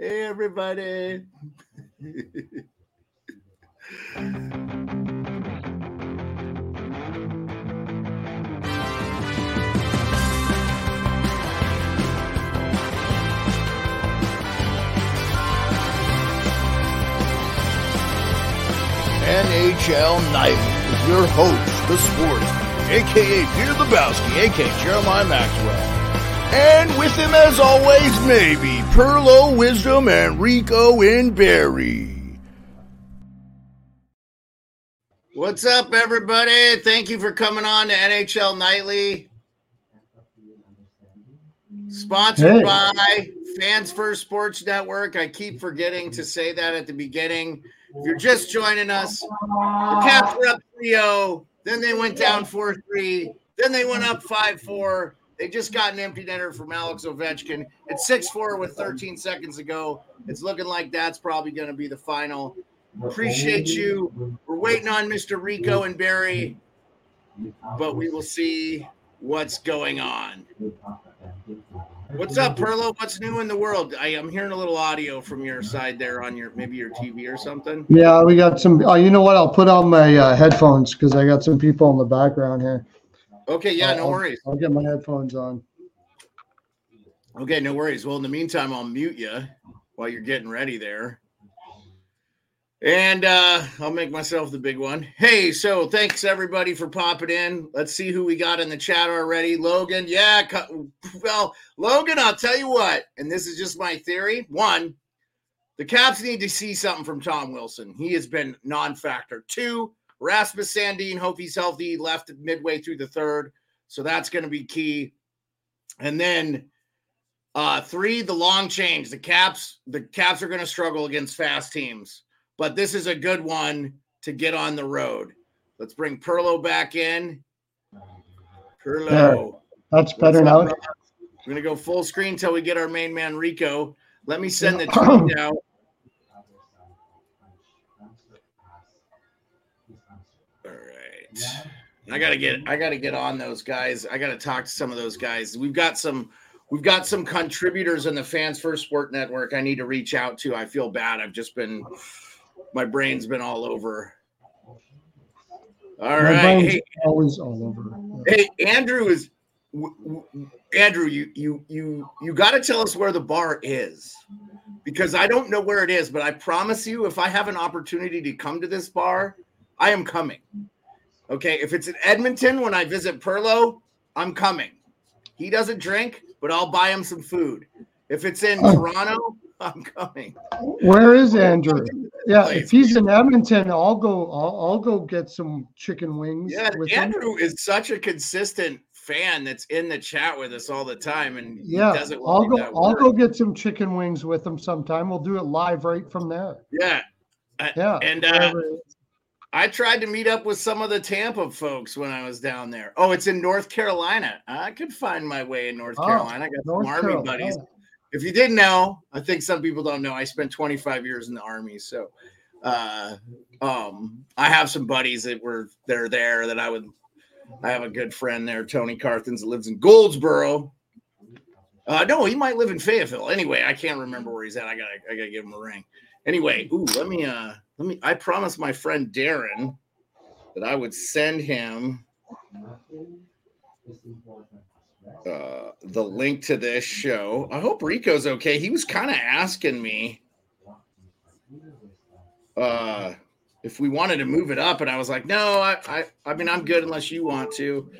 Hey, everybody. NHL Night with your host, the sports, aka Peter Lebowski, aka Jeremiah Maxwell. And with him, as always, maybe Perlo Wisdom and Rico in Barry. What's up, everybody? Thank you for coming on to NHL Nightly. Sponsored Hey. by Fans First Sports Network. I keep forgetting to say that at the beginning. If you're just joining us, the Caps were up 3 0. Then they went down 4 3. Then they went up 5 4. They just got an empty netter from Alex Ovechkin. It's 6 4 with 13 seconds to go. It's looking like that's probably going to be the final. Appreciate you. We're waiting on Mr. Rico and Barry, but we will see what's going on. What's up, Perlo? What's new in the world? I am hearing a little audio from your side there on your maybe your TV or something. Yeah, we got some. Oh, you know what? I'll put on my uh, headphones because I got some people in the background here. Okay, yeah, no I'll- worries. I'll get my headphones on. Okay, no worries. Well, in the meantime, I'll mute you while you're getting ready there. And uh, I'll make myself the big one. Hey, so thanks everybody for popping in. Let's see who we got in the chat already. Logan, yeah. co- Well, Logan, I'll tell you what, and this is just my theory. One, the Caps need to see something from Tom Wilson. He has been non factor. Two, Rasmus Sandin, hope he's healthy, left midway through the third. So that's going to be key. And then uh, three, the long change. The Caps, the Caps are going to struggle against fast teams, but this is a good one to get on the road. Let's bring Perlo back in. Perlo, There. That's better now. We're gonna go full screen until we get our main man Rico. Let me send the tweet out. I gotta get I gotta get on those guys. I gotta talk to some of those guys. We've got some we've got some contributors in the Fans First Sport Network I need to reach out to. I feel bad. I've just been, my brain's been all over. All My right. Hey, always all over. hey, Andrew is Andrew. You you you you got to tell us where the bar is because I don't know where it is. But I promise you, if I have an opportunity to come to this bar, I am coming. Okay, if it's in Edmonton when I visit Perlo, I'm coming. He doesn't drink, but I'll buy him some food. If it's in Oh. Toronto, I'm coming. Where is Andrew? Yeah, Place. if he's in Edmonton, I'll go. I'll, I'll go get some chicken wings. Yeah, with him. Andrew is such a consistent fan that's in the chat with us all the time, and he Yeah, doesn't I'll go. I'll go get some chicken wings with him sometime. We'll do it live right from there. Yeah, Yeah, and uh, wherever it is. I tried to meet up with some of the Tampa folks when I was down there. Oh, it's in North Carolina. I could find my way in North Oh, Carolina. I got North some army Carolina. buddies. If you didn't know, I think some people don't know. I spent 25 years in the army, so uh, um, I have some buddies that were they're there that I would. I have a good friend there, Tony Carthens, that lives in Goldsboro. Uh, no, he might live in Fayetteville. Anyway, I can't remember where he's at. I gotta, I gotta give him a ring. Anyway, ooh, let me, uh, let me. I promised my friend Darren that I would send him uh, the link to this show. I hope Rico's okay. He was kind of asking me uh, if we wanted to move it up, and I was like, no, I, I, I mean, I'm good unless you want to.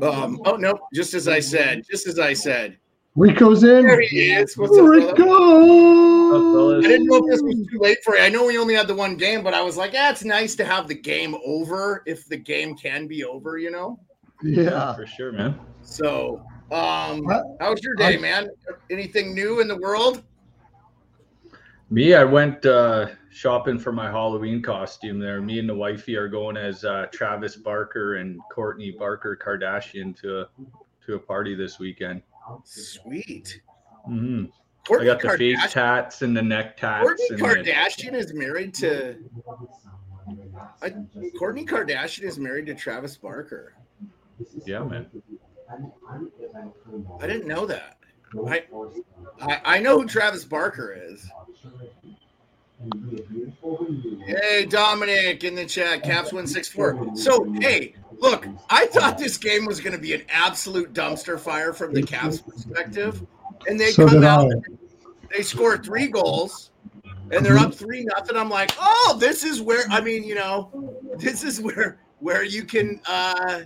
Um, oh no, just as I said, just as I said. Rico's in. There he is. What's up, brother? Rico. I didn't know if this was too late for you. I know we only had the one game, but I was like, yeah, it's nice to have the game over if the game can be over, you know. Yeah. for sure, man. So, um, I- how was your day, I- man? Anything new in the world? Me, I went uh, shopping for my Halloween costume there. Me and the wifey are going as uh, Travis Barker and Kourtney Barker Kardashian to a to a party this weekend. Sweet. hmm I got the face Kardashian, tats and the neck tats. Kourtney and the- Kardashian is married to. I, Kourtney Kardashian is married to Travis Barker. yeah, man. I didn't know that. I, I I know who Travis Barker is. Hey, Dominic in the chat, Caps one six four. So, hey, look, I thought this game was going to be an absolute dumpster fire from the Caps perspective, and they So come out, they score three goals, and they're up three nothing. I'm like, oh, this is where I mean, you know, this is where where you can, uh,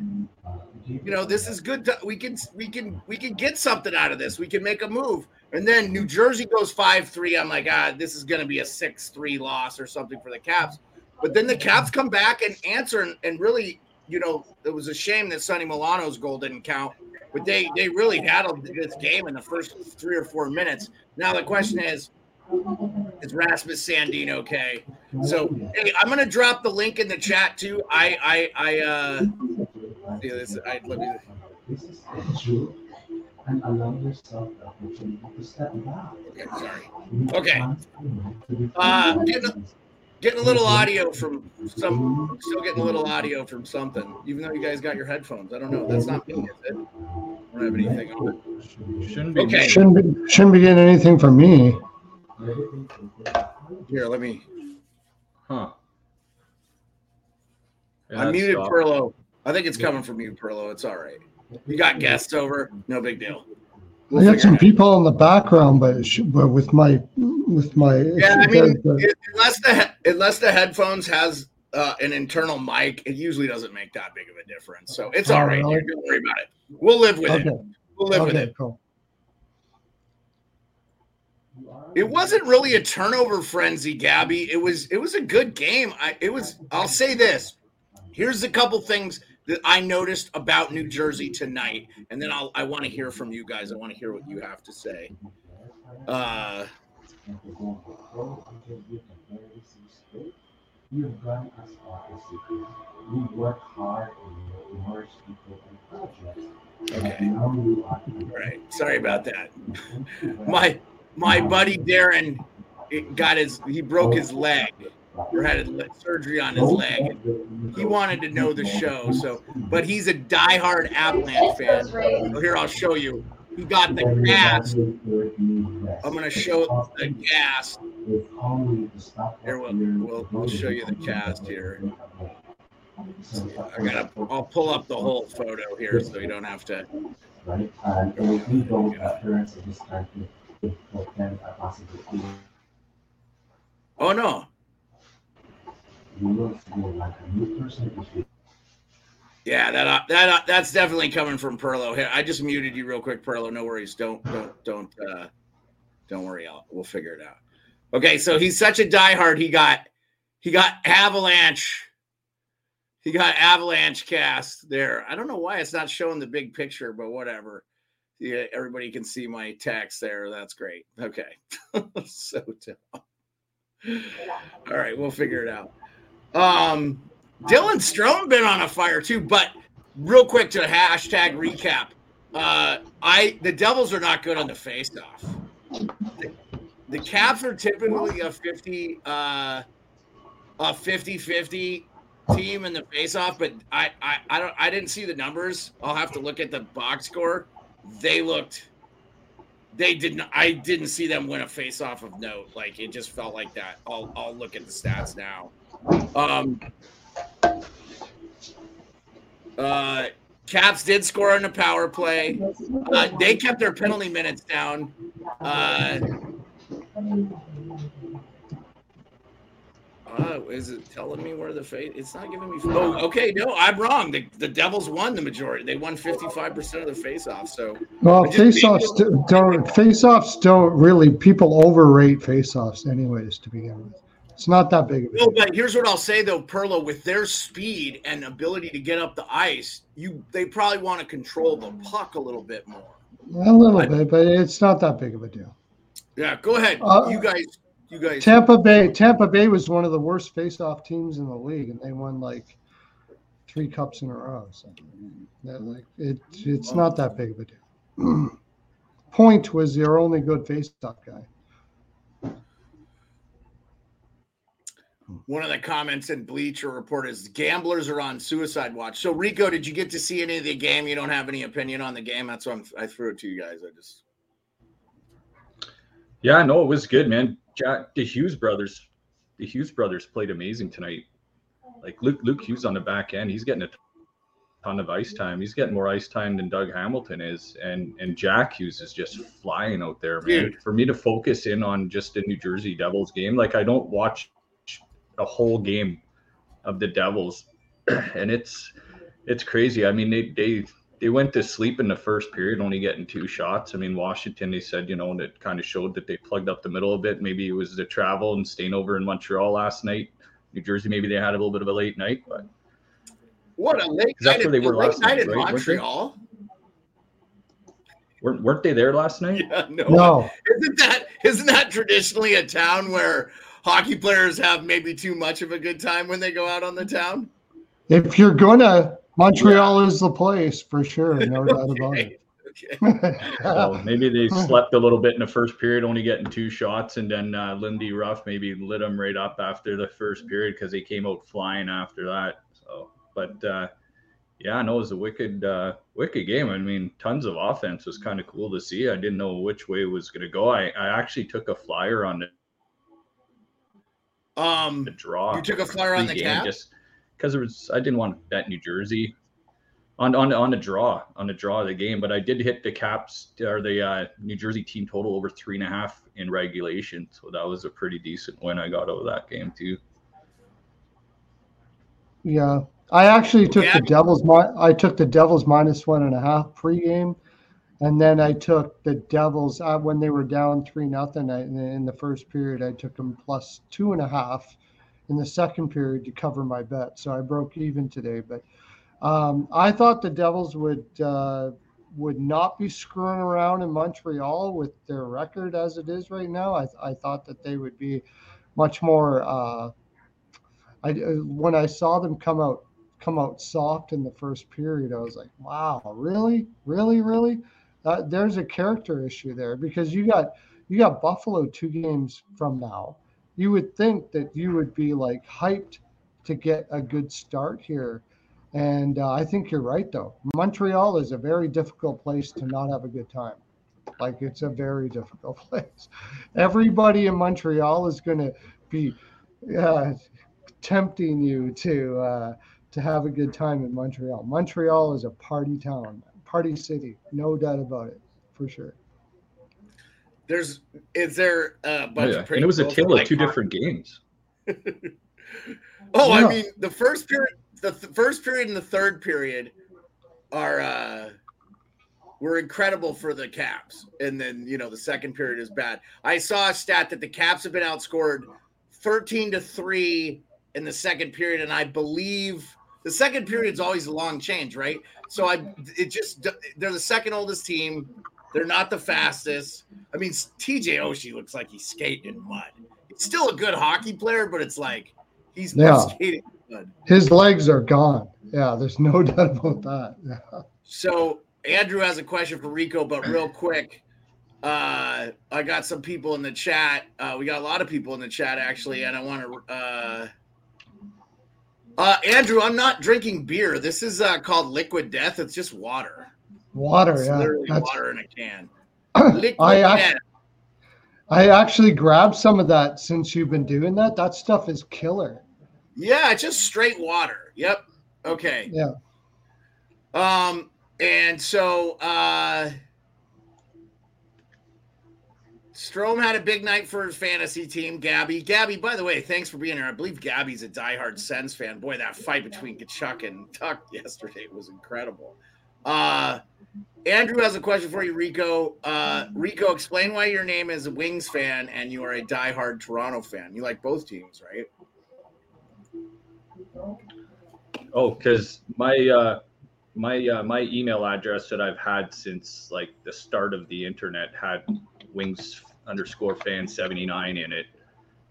you know, this is good. To, we can we can we can get something out of this. We can make a move. And then New Jersey goes 5 3. I'm like, ah, this is going to be a 6 3 loss or something for the Caps. But then the Caps come back and answer, and, and really, you know, it was a shame that Sonny Milano's goal didn't count. But they they really battled this game in the first three or four minutes. Now the question is, is Rasmus Sandin okay? So hey, I'm gonna drop the link in the chat too. I I I uh yeah, this I let me and allow yourself the opportunity to step back. okay, sorry. Okay. Uh getting, getting a little mm-hmm. audio from some still getting a little audio from something, even though you guys got your headphones. I don't know. That's not me, is it? I don't have anything on. Shouldn't be. Okay. Shouldn't be, shouldn't be getting anything from me. Here, let me Huh. Yeah, I that's muted soft. Perlo. I think it's coming from you, Perlo. It's all right. You got guests over, no big deal. We'll I got some people in the background, but, should- but with my with my Yeah, I mean, it- unless the unless the headphones has uh, an internal mic, it usually doesn't make that big of a difference. So it's all right. Don't worry about it. We'll live with okay, it. We'll live with it. cool. It wasn't really a turnover frenzy, Gabby. It was it was a good game. I it was. I'll say this. Here's a couple things that I noticed about New Jersey tonight, and then I'll I want to hear from you guys. I want to hear what you have to say. Uh, You've gone as far as you could. You work hard and you immerse people in projects. Okay. You all right. Sorry about that. My my buddy Darren it got his he broke his leg or had a surgery on his leg. He wanted to know the show, so but he's a diehard Avalanche fan. So here I'll show you. He got the gas. evaluate your need less. I'm gonna show the gas. If only the stop Here, we'll- we'll- we'll show you the cast here. I gotta. I'll pull up the whole photo here so you don't have to. Right, and we don't appearance of this kind of what can possibly Oh no. you will feel like a new person if you Yeah, that uh, that uh, that's definitely coming from Perlo. Here, I just muted you real quick, Perlo. No worries. Don't don't don't uh, don't worry. I'll, we'll figure it out. Okay, so he's such a diehard. He got he got Avalanche. He got Avalanche cast there. I don't know why it's not showing the big picture, but whatever. Yeah, everybody can see my text there. That's great. Okay, so dumb. All right, we'll figure it out. Um, Dylan Strome been on a fire too, but real quick to hashtag recap. Uh, I the Devils are not good on the face-off. The, the Caps are typically a 50 uh a 50-50 team in the face-off, but I, I I don't I didn't see the numbers. I'll have to look at the box score. They looked they didn't I didn't see them win a face-off of note. Like it just felt like that. I'll I'll look at the stats now. Um uh, Caps did score on the power play. Uh, they kept their penalty minutes down. Uh, uh, is it telling me where the fate? It's not giving me. Oh, okay. No, I'm wrong. The, the Devils won the majority. They won 55% of the face-off. So Well, face-offs do- don't face-offs don't really people overrate face-offs, anyways. To begin with, it's not that big of a No, deal. but here's what I'll say though, Perlo, with their speed and ability to get up the ice, you they probably want to control the puck a little bit more. A little bit, but it's not that big of a deal. Yeah, go ahead. Uh, you guys, you guys. Tampa Bay, Tampa Bay was one of the worst face-off teams in the league, and they won like three cups in a row. So, that, like, it, it's not that big of a deal. Point was their only good face-off guy. Hmm. One of the comments in Bleacher Report is gamblers are on suicide watch. So Rico, did you get to see any of the game? You don't have any opinion on the game. That's why I'm, I threw it to you guys. I just Yeah, no, it was good, man. Jack, the Hughes brothers, the Hughes brothers played amazing tonight. Like Luke, Luke Hughes on the back end, he's getting a ton of ice time. He's getting more ice time than Doug Hamilton is, and and Jack Hughes is just flying out there, man. Dude. For me to focus in on just the New Jersey Devils game, like I don't watch a whole game of the Devils, and it's it's crazy. I mean, they they they went to sleep in the first period, only getting two shots. I mean, Washington, they said, you know, and it kind of showed that they plugged up the middle a bit. Maybe it was the travel and staying over in Montreal last night. New Jersey, maybe they had a little bit of a late night, but what a late night, where they were late last night night, in right? Weren't they? Montreal. weren't, weren't they there last night? Yeah, no. No, Isn't that isn't that traditionally a town where hockey players have maybe too much of a good time when they go out on the town? if you're gonna, Montreal is the place for sure, no doubt about it. Okay. So maybe they slept a little bit in the first period, only getting two shots, and then uh, Lindy Ruff maybe lit them right up after the first period because they came out flying after that. So, but uh, yeah, no, it was a wicked, uh, wicked game. I mean, tons of offense was kind of cool to see. I didn't know which way it was going to go. I, I actually took a flyer on the, Um, the draw. you took a flyer on the pregame cap. just because it was I didn't want to bet New Jersey on on on the draw on the draw of the game, but I did hit the caps or the uh, New Jersey team total over three and a half in regulation, so that was a pretty decent win I got out of that game too. Yeah, I actually took Yeah. the Devils. I took the Devils minus one and a half pregame, and then I took the Devils uh, when they were down three nothing in the- first period. I took them plus two and a half in the second period to cover my bet. So I broke even today. But um, I thought the Devils would uh, would not be screwing around in Montreal with their record as it is right now. I, I thought that they would be much more. Uh, I uh, when I saw them come out come out soft in the first period, I was like, wow, really, really, really. There's a character issue there because you got you got Buffalo two games from now. You would think that you would be like hyped to get a good start here, and uh, I think you're right though. Montreal is a very difficult place to not have a good time. Like it's a very difficult place. Everybody in Montreal is going to be uh, tempting you to uh, to have a good time in Montreal. Montreal is a party town, party city, no doubt about it, for sure. There's is there a bunch Oh, yeah. of And it was a tale of like two hockey? different games. Oh, Yeah. I mean, the first period, the th- first period and the third period are uh were incredible for the Caps, and then you know the second period is bad. I saw a stat that the Caps have been outscored thirteen to three in the second period, and I believe the second period is always a long change, right? So I, it just they're the second oldest team. They're not the fastest. I mean, TJ Oshie looks like he's skating in mud. He's still a good hockey player, but it's like he's Yeah. skating in mud. His legs are gone. Yeah, there's no doubt about that. Yeah. So Andrew has a question for Rico, but real quick, uh, I got some people in the chat. Uh, we got a lot of people in the chat actually, and I want to. Uh, uh, Andrew, I'm not drinking beer. This is uh, called Liquid Death. It's just water. Water, It's yeah. literally That's, water in a can. Liquid I, I actually grabbed some of that since you've been doing that. That stuff is killer. Yeah, it's just straight water. Yep. Okay. Yeah. Um, and so uh Strome had a big night for his fantasy team, Gabby. Gabby, by the way, thanks for being here. I believe Gabby's a diehard Sens fan. Boy, that fight between Tkachuk and Tuch yesterday was incredible. Uh Andrew has a question for you, Rico. Uh Rico, explain why your name is a Wings fan and you are a diehard Toronto fan. You like both teams, right? Oh, because my uh, my uh, my email address that I've had since like the start of the internet had wings underscore fan seventy nine in it.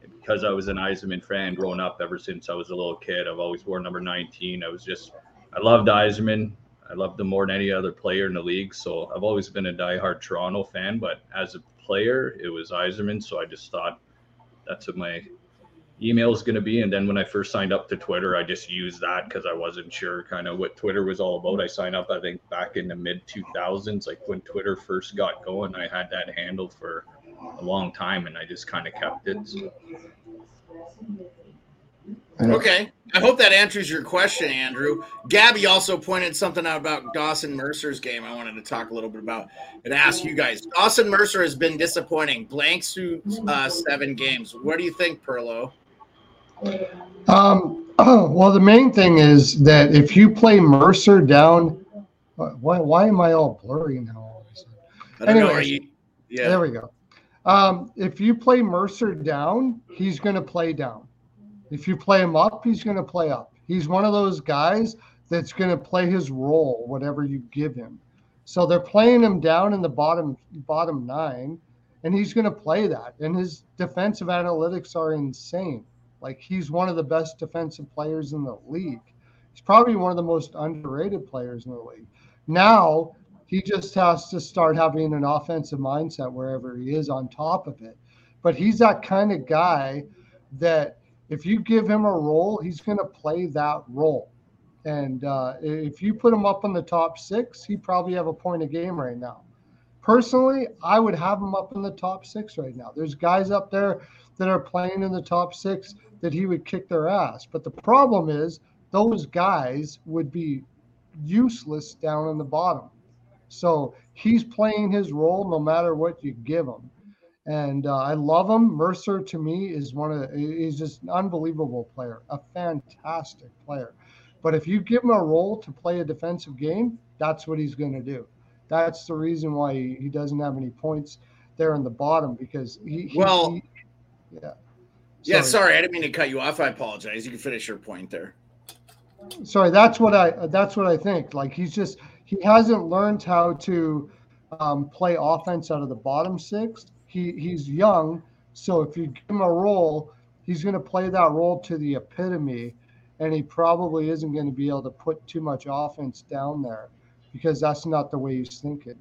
And because I was an Yzerman fan growing up ever since I was a little kid, I've always worn number nineteen. I was just I loved Yzerman. I loved him more than any other player in the league. So I've always been a diehard Toronto fan. But as a player, it was Yzerman. So I just thought that's what my email is going to be. And then when I first signed up to Twitter, I just used that because I wasn't sure kind of what Twitter was all about. I signed up, I think, back in the mid 2000s, like when Twitter first got going. I had that handle for a long time and I just kind of kept it. So. Okay. I hope that answers your question, Andrew. Gabby also pointed something out about Dawson Mercer's game I wanted to talk a little bit about and ask you guys. Dawson Mercer has been disappointing. Blanks through uh, seven games. What do you think, Perlo? Um, well, the main thing is that if you play Mercer down, why, why am I all blurry now? all of a sudden? I don't know. Are Anyways. you? Yeah. There we go. Um, if you play Mercer down, he's going to play down. If you play him up, he's going to play up. He's one of those guys that's going to play his role, whatever you give him. So they're playing him down in the bottom bottom nine, and he's going to play that. And his defensive analytics are insane. Like he's one of the best defensive players in the league. He's probably one of the most underrated players in the league. Now he just has to start having an offensive mindset wherever he is on top of it. But he's that kind of guy that if you give him a role, he's going to play that role. And uh, if you put him up in the top six, he'd probably have a point a game right now. Personally, I would have him up in the top six right now. There's guys up there that are playing in the top six that he would kick their ass. But the problem is, those guys would be useless down in the bottom. So he's playing his role no matter what you give him. And uh, I love him. Mercer to me is one of he's just an unbelievable player, a fantastic player. But if you give him a role to play a defensive game, that's what he's going to do. That's the reason why he, he doesn't have any points there in the bottom because he, he Well- he- yeah. Yeah. Sorry, I didn't mean to cut you off. I apologize. You can finish your point there. sorry that's what i that's what i think like he's just he hasn't learned how to um, play offense out of the bottom six he he's young so if you give him a role he's going to play that role to the epitome and he probably isn't going to be able to put too much offense down there because that's not the way he's thinking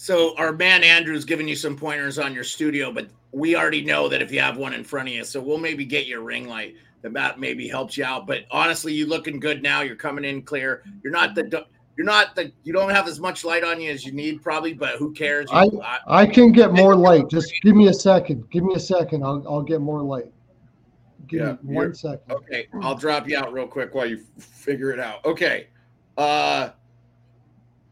So our man Andrew's giving you some pointers on your studio, but we already know that if you have one in front of you, so we'll maybe get your ring light. That that maybe helps you out. But honestly, you're looking good now. You're coming in clear. You're not the you're not the you don't have as much light on you as you need probably, but who cares? I, I- I can get more light. Just give me a second. Give me a second. I'll, I'll get more light. Give Yeah, me one second. Okay, I'll drop you out real quick while you figure it out. Okay. Uh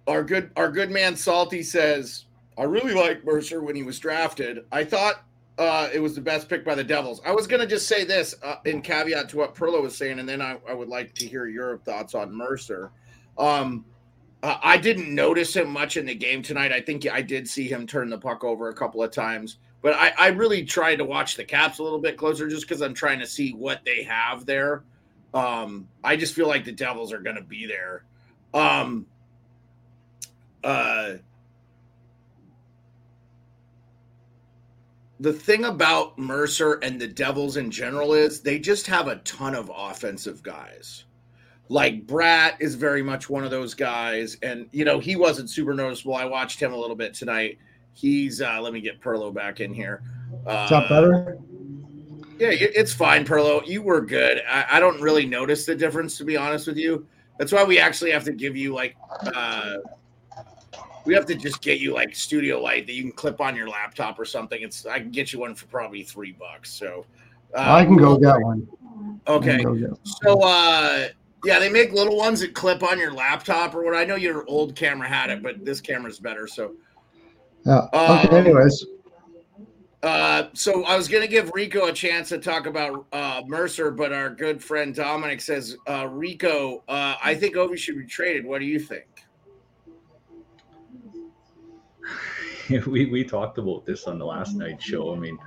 our good our good man Salty says, I really like Mercer when he was drafted. I thought uh it was the best pick by the Devils. I was gonna just say this uh, in caveat to what Perlo was saying, and then I, I would like to hear your thoughts on Mercer. Um uh, I didn't notice him much in the game tonight. I think I did see him turn the puck over a couple of times, but I, I really tried to watch the Caps a little bit closer just because I'm trying to see what they have there. Um, I just feel like the Devils are going to be there. Um, uh, the thing about Mercer and the Devils in general is they just have a ton of offensive guys. Like Bratt is very much one of those guys, and you know he wasn't super noticeable. I watched him a little bit tonight. He's uh, let me get Perlo back in here. Uh, that better? yeah, it, it's fine, Perlo. You were good. I, I don't really notice the difference, to be honest with you. That's why we actually have to give you like, uh, we have to just get you like studio light that you can clip on your laptop or something. It's I can get you one for probably three bucks. So uh, I can go get one. Okay, get one. so uh, yeah, they make little ones that clip on your laptop or what. I know your old camera had it, but this camera's better. So Yeah. Um, Anyways, Uh, so I was gonna give Rico a chance to talk about uh, Mercer, but our good friend Dominic says, uh, Rico, uh, I think Ovi should be traded. What do you think? we we talked about this on the last mm-hmm. night show. I mean,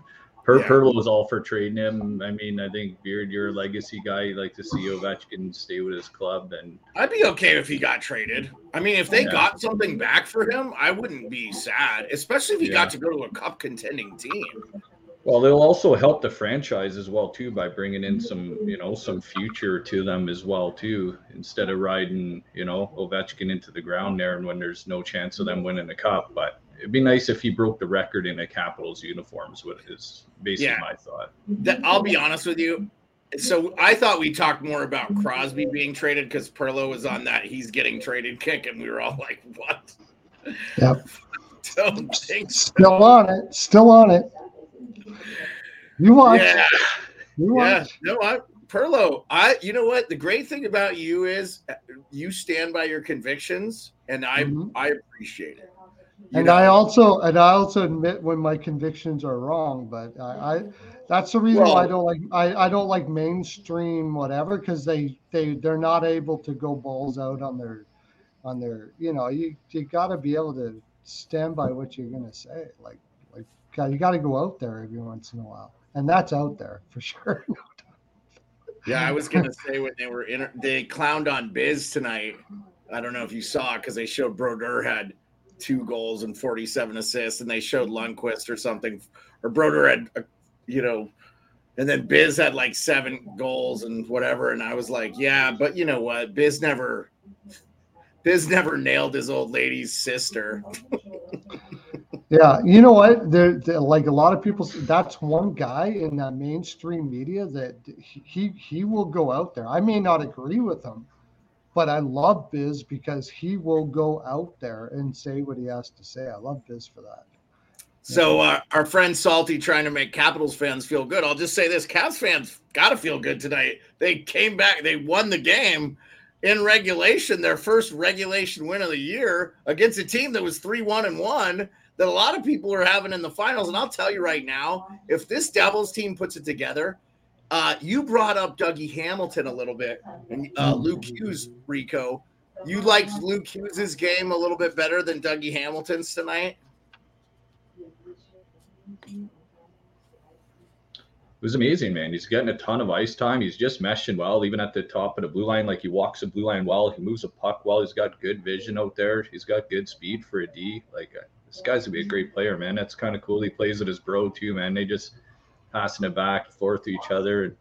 Per Yeah. Perlo was all for trading him. I mean, I think Beard, you're a legacy guy. You like to see Ovechkin stay with his club, and I'd be okay if he got traded. I mean, if they Yeah. got something back for him, I wouldn't be sad, especially if he Yeah. got to go to a cup contending team. well, they'll also help the franchise as well too by bringing in some, you know, some future to them as well too. Instead of riding, you know, Ovechkin into the ground there, and when there's no chance of them winning the cup, but. It'd be nice if he broke the record in a Capitals uniforms. What is basically Yeah. my thought. That, I'll be honest with you. So I thought we talked more about Crosby being traded because Perlo was on that he's getting traded kick, and we were all like, "What?" Yep. Don't think so. still on it. Still on it. You watch. Yeah. You Yeah, watch. no, I Perlo. I you know what? The great thing about you is uh, you stand by your convictions, and I Mhm. I appreciate it. And know? I also and I also admit when my convictions are wrong, but I, I that's the reason why I don't like I, I don't like mainstream whatever because they they they're not able to go balls out on their on their you know you you got to be able to stand by what you're gonna say like like God, you got to go out there every once in a while and that's out there for sure. yeah, I was gonna say when they were in, they clowned on Biz tonight. I don't know if you saw it because they showed Broder had two goals and 47 assists, and they showed Lundqvist or something, or Broder had, uh, you know, and then Biz had like seven goals and whatever. And I was like, yeah, but you know what? Biz never, Biz never nailed his old lady's sister. Yeah, you know what? There, like a lot of people, that's one guy in that mainstream media that he he will go out there. I may not agree with him, but I love Biz because he will go out there and say what he has to say. I love Biz for that. So uh, our friend Salty trying to make Capitals fans feel good. I'll just say this: Caps fans got to feel good tonight. They came back. They won the game in regulation, their first regulation win of the year against a team that was three one and one. That a lot of people are having in the finals. And I'll tell you right now, if this Devils team puts it together, uh, you brought up Dougie Hamilton a little bit and uh, Luke Hughes, Rico. You liked Luke Hughes's game a little bit better than Dougie Hamilton's tonight. It was amazing, man. He's getting a ton of ice time. He's just meshing well, even at the top of the blue line. Like he walks the blue line well. He moves a puck well. He's got good vision out there. He's got good speed for a D. Like uh, this guy's gonna be a great player, man. That's kind of cool. He plays with his bro too, man. They just passing it back and forth to each other.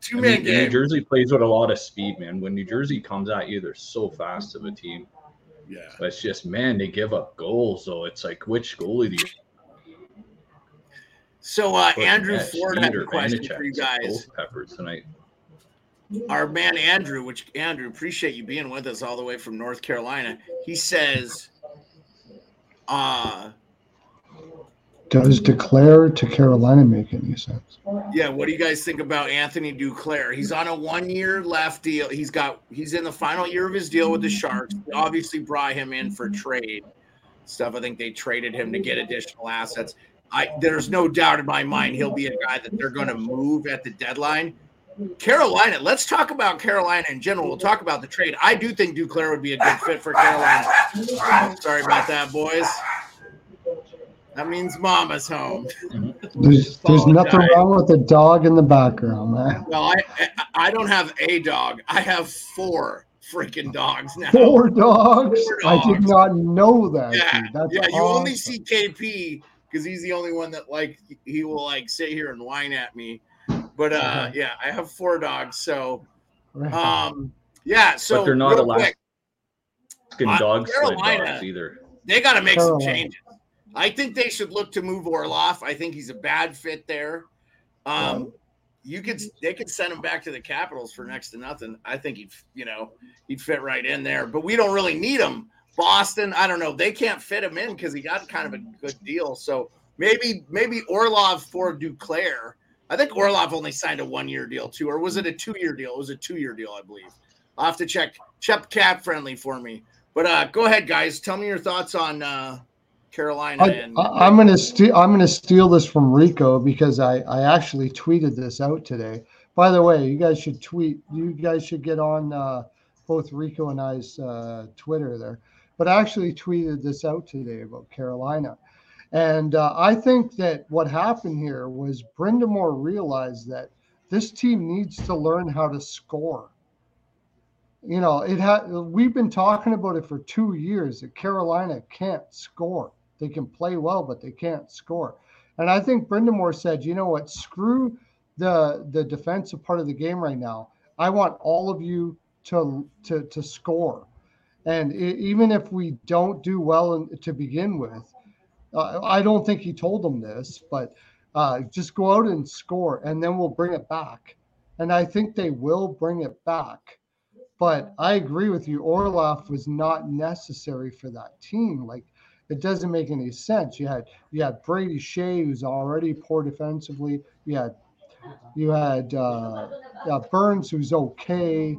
Two man mean, New. Jersey plays with a lot of speed, man. When New Jersey comes at you, they're so fast of a team. Yeah. But it's just, man, they give up goals. So it's like, which goalie do you So uh, Andrew Ford had a question for you guys. Peppers tonight. our man Andrew, which Andrew, appreciate you being with us all the way from North Carolina. He says, uh, Does mm-hmm. Duclair to Carolina make any sense? yeah, what do you guys think about Anthony Duclair? He's on a one year left deal. He's got he's in the final year of his deal with the Sharks. They obviously brought him in for trade stuff. I think they traded him to get additional assets. I there's no doubt in my mind he'll be a guy that they're going to move at the deadline. Carolina, let's talk about Carolina in general. We'll talk about the trade. I do think Duclair would be a good fit for Carolina. Sorry about that, boys. That means mama's home. There's there's nothing Apologize. wrong with the dog in the background, man. Well, I I- I don't have a dog. I have four freaking dogs now. Four dogs. Four I did not know that. Yeah, dude. That's yeah. You only see KP because he's the only one that like he will like sit here and whine at me. But uh, Uh-huh. yeah, I have four dogs. So um, yeah. So but they're not real allowed quick, Alaskan Uh, dog sled Carolina- dogs either. they got to make some changes. I think they should look to move Orlov. I think he's a bad fit there. Um, you could they could send him back to the Capitals for next to nothing. I think he'd you know he'd fit right in there. But we don't really need him. Boston, I don't know. They can't fit him in because he got kind of a good deal. So maybe maybe Orlov for Duclair. I think Orlov only signed a one year deal too, or was it a two year deal? It was a two year deal, I believe. I'll have to check check cap friendly for me. But uh, go ahead, guys. Tell me your thoughts on uh, Carolina I, and I, am gonna steal. I'm gonna steal this from Rico because I I actually tweeted this out today. By the way, you guys should tweet. You guys should get on uh, both Rico and I's uh, Twitter there. But I actually tweeted this out today about Carolina, and uh, I think that what happened here was Brenda Brind'Amour realized that this team needs to learn how to score. You know, it had. We've been talking about it for two years that Carolina can't score. They can play well, but they can't score. And I think Brind'Amour said, you know what, screw the the defensive part of the game right now. I want all of you to to to score. And i even if we don't do well in, to begin with, uh, I don't think he told them this, but uh, just go out and score, and then we'll bring it back. And I think they will bring it back. But I agree with you. Orlov was not necessary for that team. Like it doesn't make any sense. You had you had Brady Skjei, who's already poor defensively. You had you had uh, yeah, Burns, who's okay,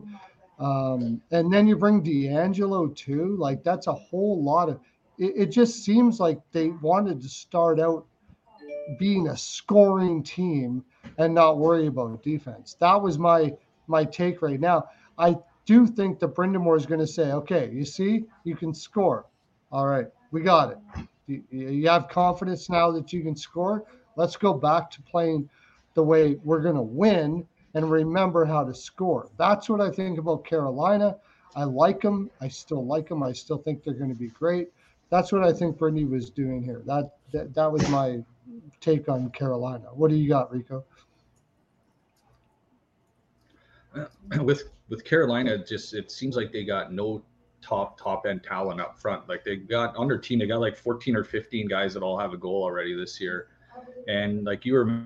um, and then you bring DeAngelo too. Like that's a whole lot of. It, it just seems like they wanted to start out being a scoring team and not worry about defense. That was my my take right now. I do think that Brind'Amour is going to say, okay, you see, you can score. All right, we got it. You, have confidence now that you can score. Let's go back to playing the way we're going to win and remember how to score. That's what I think about Carolina. I like them. I still like them. I still think they're going to be great. That's what I think Brittany was doing here. That, that that was my take on Carolina. What do you got, Rico? with with Carolina, just it seems like they got no top top end talent up front. Like they got on their team, they got like 14 or 15 guys that all have a goal already this year. And like you were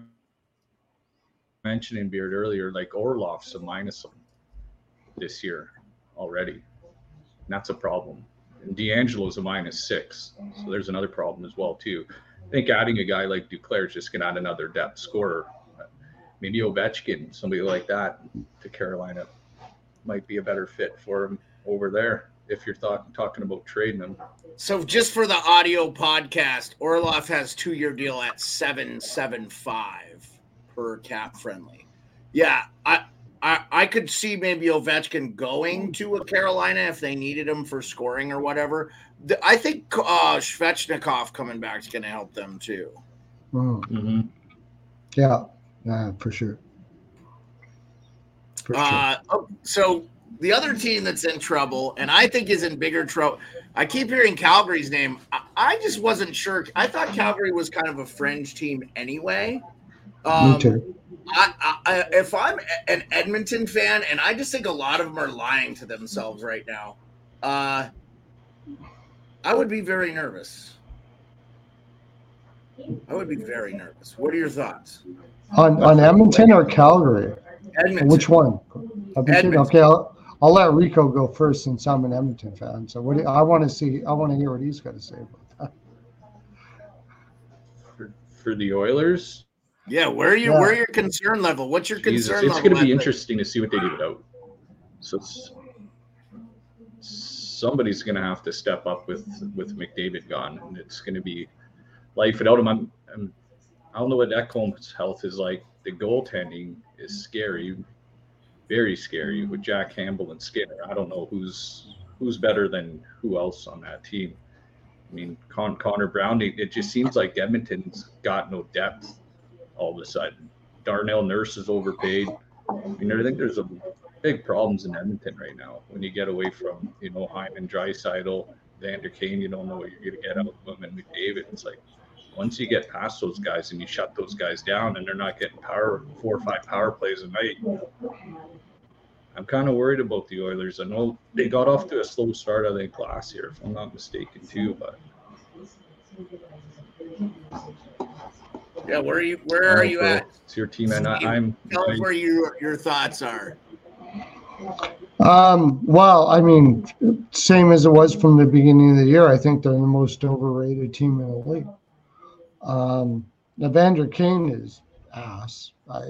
mentioning Beard earlier, like Orlov's a minus this year already. And that's a problem. And DeAngelo's a minus six. So there's another problem as well, too. I think adding a guy like Duclair is just gonna add another depth scorer. Maybe Ovechkin, somebody like that to Carolina might be a better fit for him over there if you're thought, talking about trading him. So just for the audio podcast, Orlov has two year deal at seven seven five per cap friendly. Yeah, I, I I could see maybe Ovechkin going to a Carolina if they needed him for scoring or whatever. I think uh Svechnikov coming back is going to help them too. Mm, Mm-hmm. yeah, yeah, for sure. For sure. Uh, oh, so the other team that's in trouble, and I think is in bigger trouble. I keep hearing Calgary's name. I, I just wasn't sure. I thought Calgary was kind of a fringe team anyway. Um, Me too. I, I, if I'm an Edmonton fan, and I just think a lot of them are lying to themselves right now, uh, I would be very nervous. I would be very nervous. What are your thoughts? On on Edmonton or Calgary? Edmonton. Which one? Edmonton. Okay, I'll, I'll let Rico go first since I'm an Edmonton fan. So what do, I want to see? I want to hear what he's got to say about that. For, for the Oilers, Yeah, where are you? Yeah. Where are your concern level? What's your Jesus, concern it's going to be interesting to see what they do without. So somebody's going to have to step up with with McDavid gone, and it's going to be life without him. I'm, I'm I don't know what Ekholm's health is like. The goaltending is scary, very scary with mm-hmm. Jack Campbell and Skinner. I don't know who's who's better than who else on that team. I mean, Con- Connor Brown. It, just seems like Edmonton's got no depth all of a sudden. Darnell Nurse is overpaid. I mean, I think there's a big problems in Edmonton right now. When you get away from, you know, Hyman, Draisaitl, Vander Kane, you don't know what you're going to get out of them. And McDavid, it's like once you get past those guys and you shut those guys down and they're not getting power, four or five power plays a night, I'm kind of worried about the Oilers. I know they got off to a slow start, I think, last year, if I'm not mistaken, too. But Yeah, where are you? Where are you at? It's your team, and I, I'm. Tell us where your your thoughts are. Um, well, I mean, same as it was from the beginning of the year. I think they're the most overrated team in the league. Um, Evander Kane is ass uh,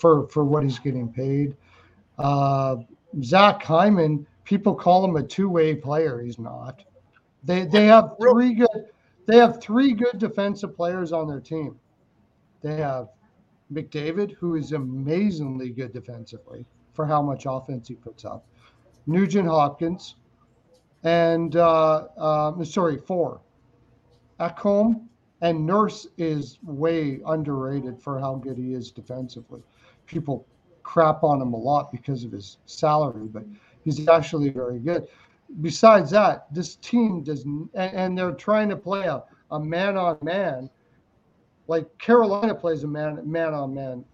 for for what he's getting paid. Uh, Zach Hyman, people call him a two way player. He's not. They they have three good. They have three good defensive players on their team. They have McDavid, who is amazingly good defensively for how much offense he puts up. Nugent Hopkins, and uh, uh, sorry, four. Ekholm and Nurse is way underrated for how good he is defensively. People crap on him a lot because of his salary, but he's actually very good. Besides that, this team doesn't, and, and they're trying to play a, a man on man, like Carolina plays a man man on man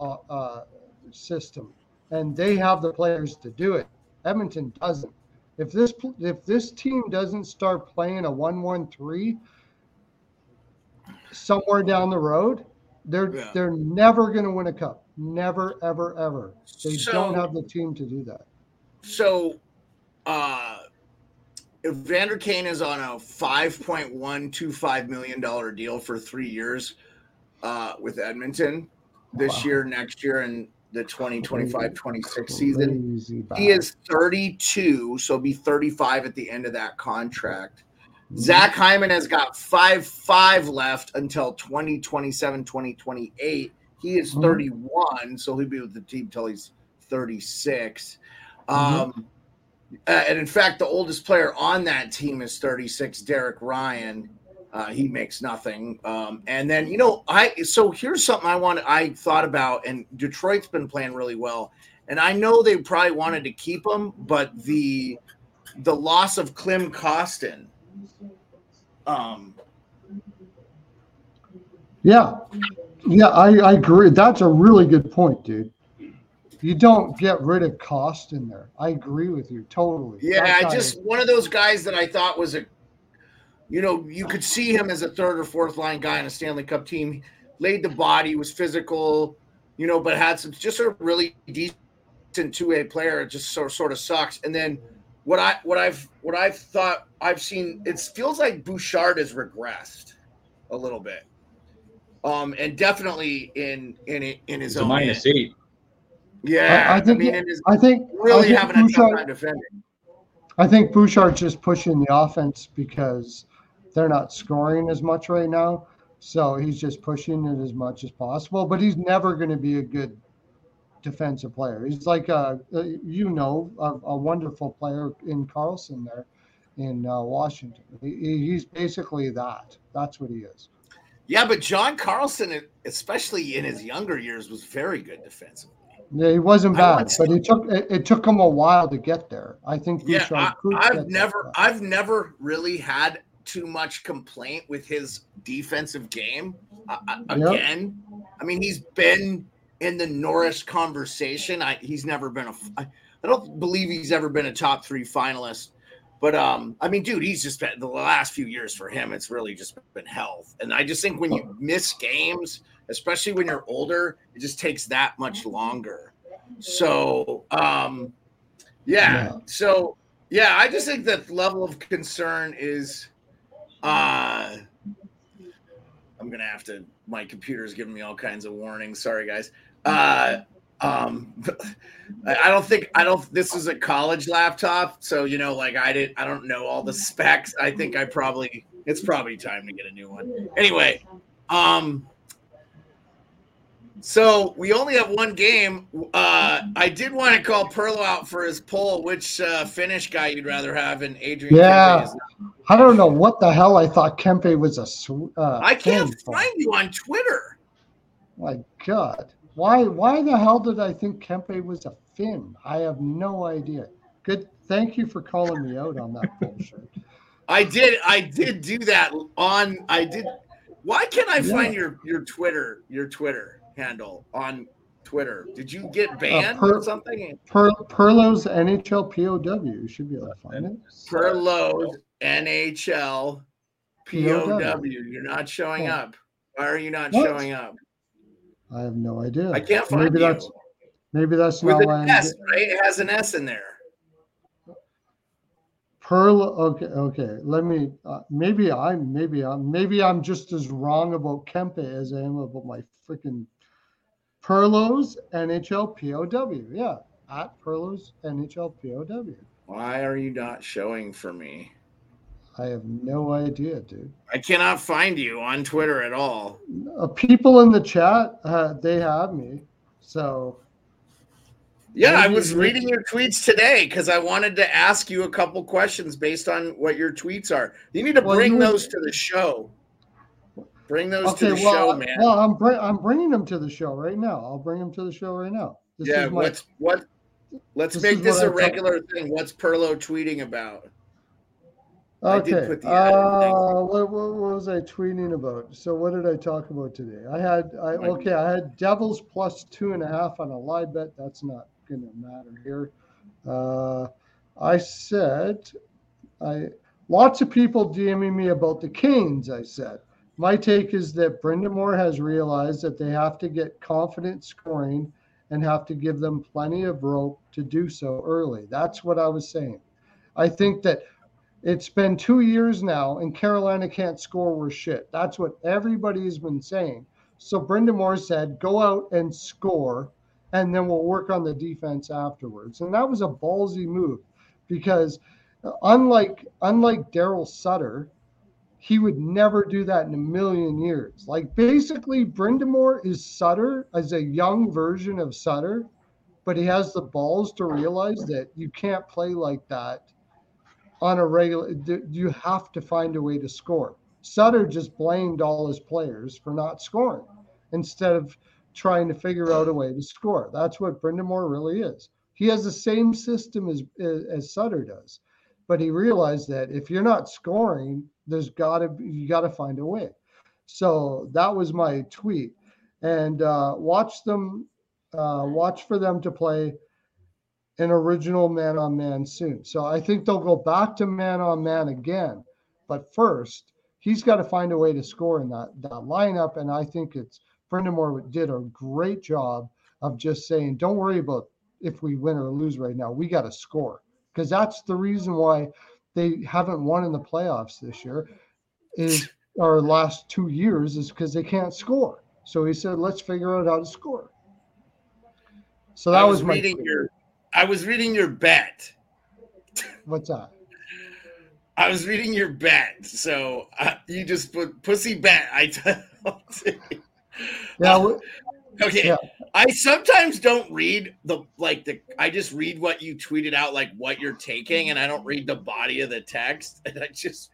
system, and they have the players to do it. Edmonton doesn't. If this if this team doesn't start playing a one-one-three somewhere down the road, they're Yeah. they're never going to win a cup. Never, ever, ever. They So- don't have the team to do that. So, uh, if Vander Kane is on a five point one two five million dollar deal for three years uh, with Edmonton this Wow. year, next year, and the 2025-26 season, he is 32, so be 35 at the end of that contract. Mm-hmm. Zach Hyman has got five five left until 2027, 2028. He is Mhm. 31, so he'll be with the team till he's 36. Mhm. Um, uh, and in fact, the oldest player on that team is 36, Derek Ryan. Uh, he makes nothing. Um, and then you know, I so here's something I want. I thought about, and Detroit's been playing really well, and I know they probably wanted to keep him, but the the loss of Klim Kostin. Um, Yeah, yeah, I, I agree. That's a really good point, dude. You don't get rid of Kostin there. I agree with you totally. Yeah, That I guy- just one of those guys that I thought was a, you know, you could see him as a third or fourth line guy in a Stanley Cup team. Laid the body, was physical, you know, but had some just a really decent two way player. It just sort sort of sucks. And then what I what I've what I've thought I've seen it feels like Bouchard has regressed a little bit, um, and definitely in in in his It's own minus end. eight. Yeah, I, I think. mean, in I think. really I think having a tough Bouchard- time defending. I think Bouchard's just pushing the offense because they're not scoring as much right now. So he's just pushing it as much as possible. But he's never going to be a good defensive player. He's like a, a- you know, a, a wonderful player in Carlson there in uh, Washington. He, he's basically that. That's what he is. Yeah, but John Carlson, especially in his younger years, was very good defensively. Yeah, he wasn't bad, but it took it, it took him a while to get there. I think Yeah, I, I've never. I've never really had too much complaint with his defensive game. Uh, uh, Yep. again, I mean, he's been in the Norris conversation. I, he's never been a. I, I don't believe he's ever been a top three finalist. But um, I mean, dude, he's just been the last few years for him. It's really just been health, and I just think when you miss games, especially when you're older, it just takes that much longer. So, um, Yeah. Yeah. So yeah, I just think that level of concern is uh I'm gonna have to my computer's giving me all kinds of warnings. Sorry guys. Uh um I don't think I don't this is a college laptop, so you know, like I didn't. I don't know all the specs. I think I probably it's probably time to get a new one. Anyway, um so we only have one game. Uh, I did want to call Perlo out for his poll. Which uh, Finnish guy you'd rather have? And Adrian. Yeah. I don't know what the hell I thought Kempe was a. sw- Uh, I can't Finn for. find you on Twitter. My God, why? Why the hell did I think Kempe was a Finn? I have no idea. Good. Thank you for calling me out on that bullshit. I did. I did do that on. I did. Why can't I Yeah. find your your Twitter your Twitter handle on Twitter? Did you get uh, banned Per- or something? Per, Perlo's NHL POW. You should be able to find it. Perlo NHL POW. POW. You're not showing Oh. up. Why are you not What? showing up? I have no idea. I can't find maybe you. that's maybe that's With not why an S, right? It has an S in there. Pearl. Okay, okay. Let me. Uh, maybe I'm. Maybe I'm. Maybe I'm just as wrong about Kempe as I am about my freaking Perlos NHL POW. Yeah, at Perlos NHL POW. Why are you not showing for me? I have no idea, dude. I cannot find you on Twitter at all. Uh, people in the chat, uh, they have me. So Yeah, I was reading your tweets today because I wanted to ask you a couple questions based on what your tweets are. You need to Well, bring those to the show. Bring those okay, to the well, show, uh, man. well, I'm bring, I'm bringing them to the show right now. I'll bring them to the show right now. This yeah, is my, what's what? Let's this make this a a I thought- regular thing. What's Perlo tweeting about? I did Okay. put the ad in, thank Uh, what, what, was I tweeting about? So what did I talk about today? I had I okay. I had Devils plus two and a half on a live bet. That's not going to matter here. Uh, I said I lots of people DMing me about the Canes. I said my take is that Brind'Amour has realized that they have to get confident scoring and have to give them plenty of rope to do so early. That's what I was saying. I think that it's been two years now, and Carolina can't score worth shit. That's what everybody's been saying. So Brind'Amour said, go out and score, and then we'll work on the defense afterwards. And that was a ballsy move because uh, unlike unlike Daryl Sutter, he would never do that in a million years. Like basically, Brind'Amour is Sutter as a young version of Sutter, but he has the balls to realize that you can't play like that on a regular you have to find a way to score? Sutter just blamed all his players for not scoring instead of trying to figure out a way to score. That's what Brind'Amour really is. He has the same system as as, sutter does but he realized that if you're not scoring there's got to you got to find a way. So that was my tweet. And uh, watch them uh, watch for them to play an original man on man soon. So I think they'll go back to man on man again. But first, he's got to find a way to score in that, that lineup. And I think it's Brind'Amour did a great job of just saying, don't worry about if we win or lose right now. We got to score. Because that's the reason why they haven't won in the playoffs this year is our last two years is because they can't score. So he said, let's figure out how to score. So that was, was my reading your I was reading your bet. what's up? I was reading your bet. So uh, you just put pussy bet. I t- Yeah, Uh, Okay. Yeah. I sometimes don't read the like the I just read what you tweeted out, like what you're taking, and I don't read the body of the text. And I just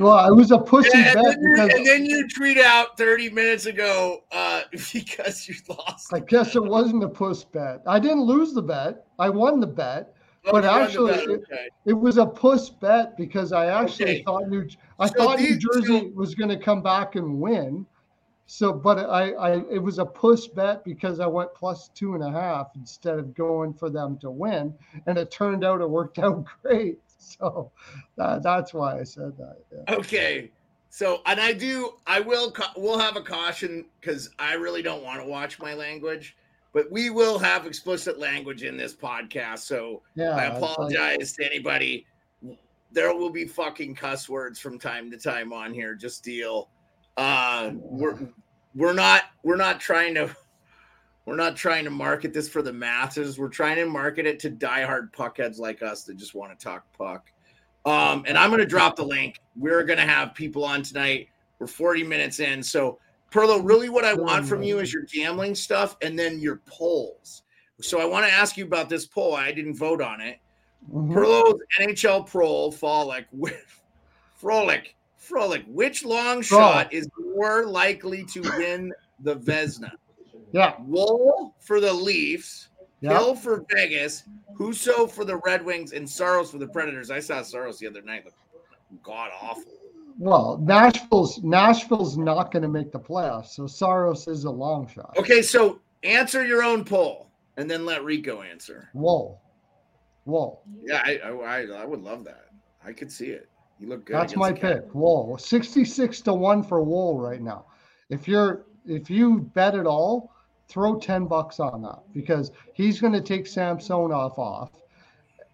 Well, it was a pussy and, bet then you, because and then you tweet out 30 minutes ago uh because you lost. I guess it wasn't a puss bet. I didn't lose the bet. I won the bet. Oh, but you won the actually, bet, it- okay. It was a puss bet because I actually Okay. thought New I So thought New Jersey so- was going to come back and win. So, but I, I it was a puss bet because I went plus two and a half instead of going for them to win, and it turned out it worked out great. So that, that's why I said that. Yeah. Okay. So, and I do, I will, we'll have a caution because I really don't want to watch my language. but we will have explicit language in this podcast. So Yeah, I it's like- apologize to anybody. There will be fucking cuss words from time to time on here. Just deal. Uh, we're we're not we're not trying to we're not trying to market this for the masses. We're trying to market it to diehard puckheads like us that just want to talk puck. Um, and I'm going to drop the link. We're going to have people on tonight. We're 40 minutes in. So, Perlo, really what I want from you is your gambling stuff and then your polls. So, I want to ask you about this poll. I didn't vote on it. Mhm. Perlo's NHL Pro Frolic, Frolic, Frolic. Which long shot is more likely to win the Vezina? Yeah. Woll for the Leafs, Yeah. Hill for Vegas, Husso for the Red Wings, and Saros for the Predators. I saw Saros the other night. Look god awful. Well, Nashville's Nashville's not going to make the playoffs, so Saros is a long shot. Okay, so answer your own poll and then let Rico answer. Whoa, whoa, Yeah, I I, I, would love that. I could see it. You look good. that's my pick. Whoa, sixty-six to one for Woll right now. If you're if you bet it all, throw ten bucks on that because he's going to take Samsonov off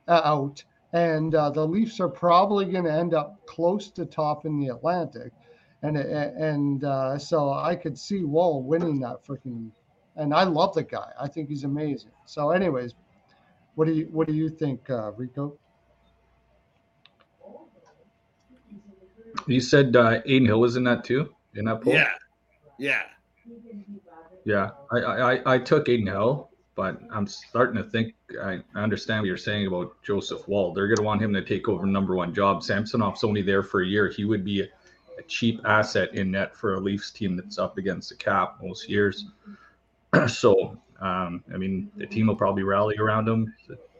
uh, out, and uh, the Leafs are probably going to end up close to top in the Atlantic, and and uh, so I could see Woll winning that freaking. And I love the guy. I think he's amazing. So, anyways, what do you what do you think, uh, Rico? You said uh, Adin Hill was in that too, in that poll. Yeah, yeah. Yeah, I, I, I- took Adin Hill, but I'm starting to think I understand what you're saying about Joseph Woll. They're going to want him to take over number one job. Samsonov's only there for a year. He would be a, a cheap asset in net for a Leafs team that's up against the cap most years. so, um, I mean, the team will probably rally around him.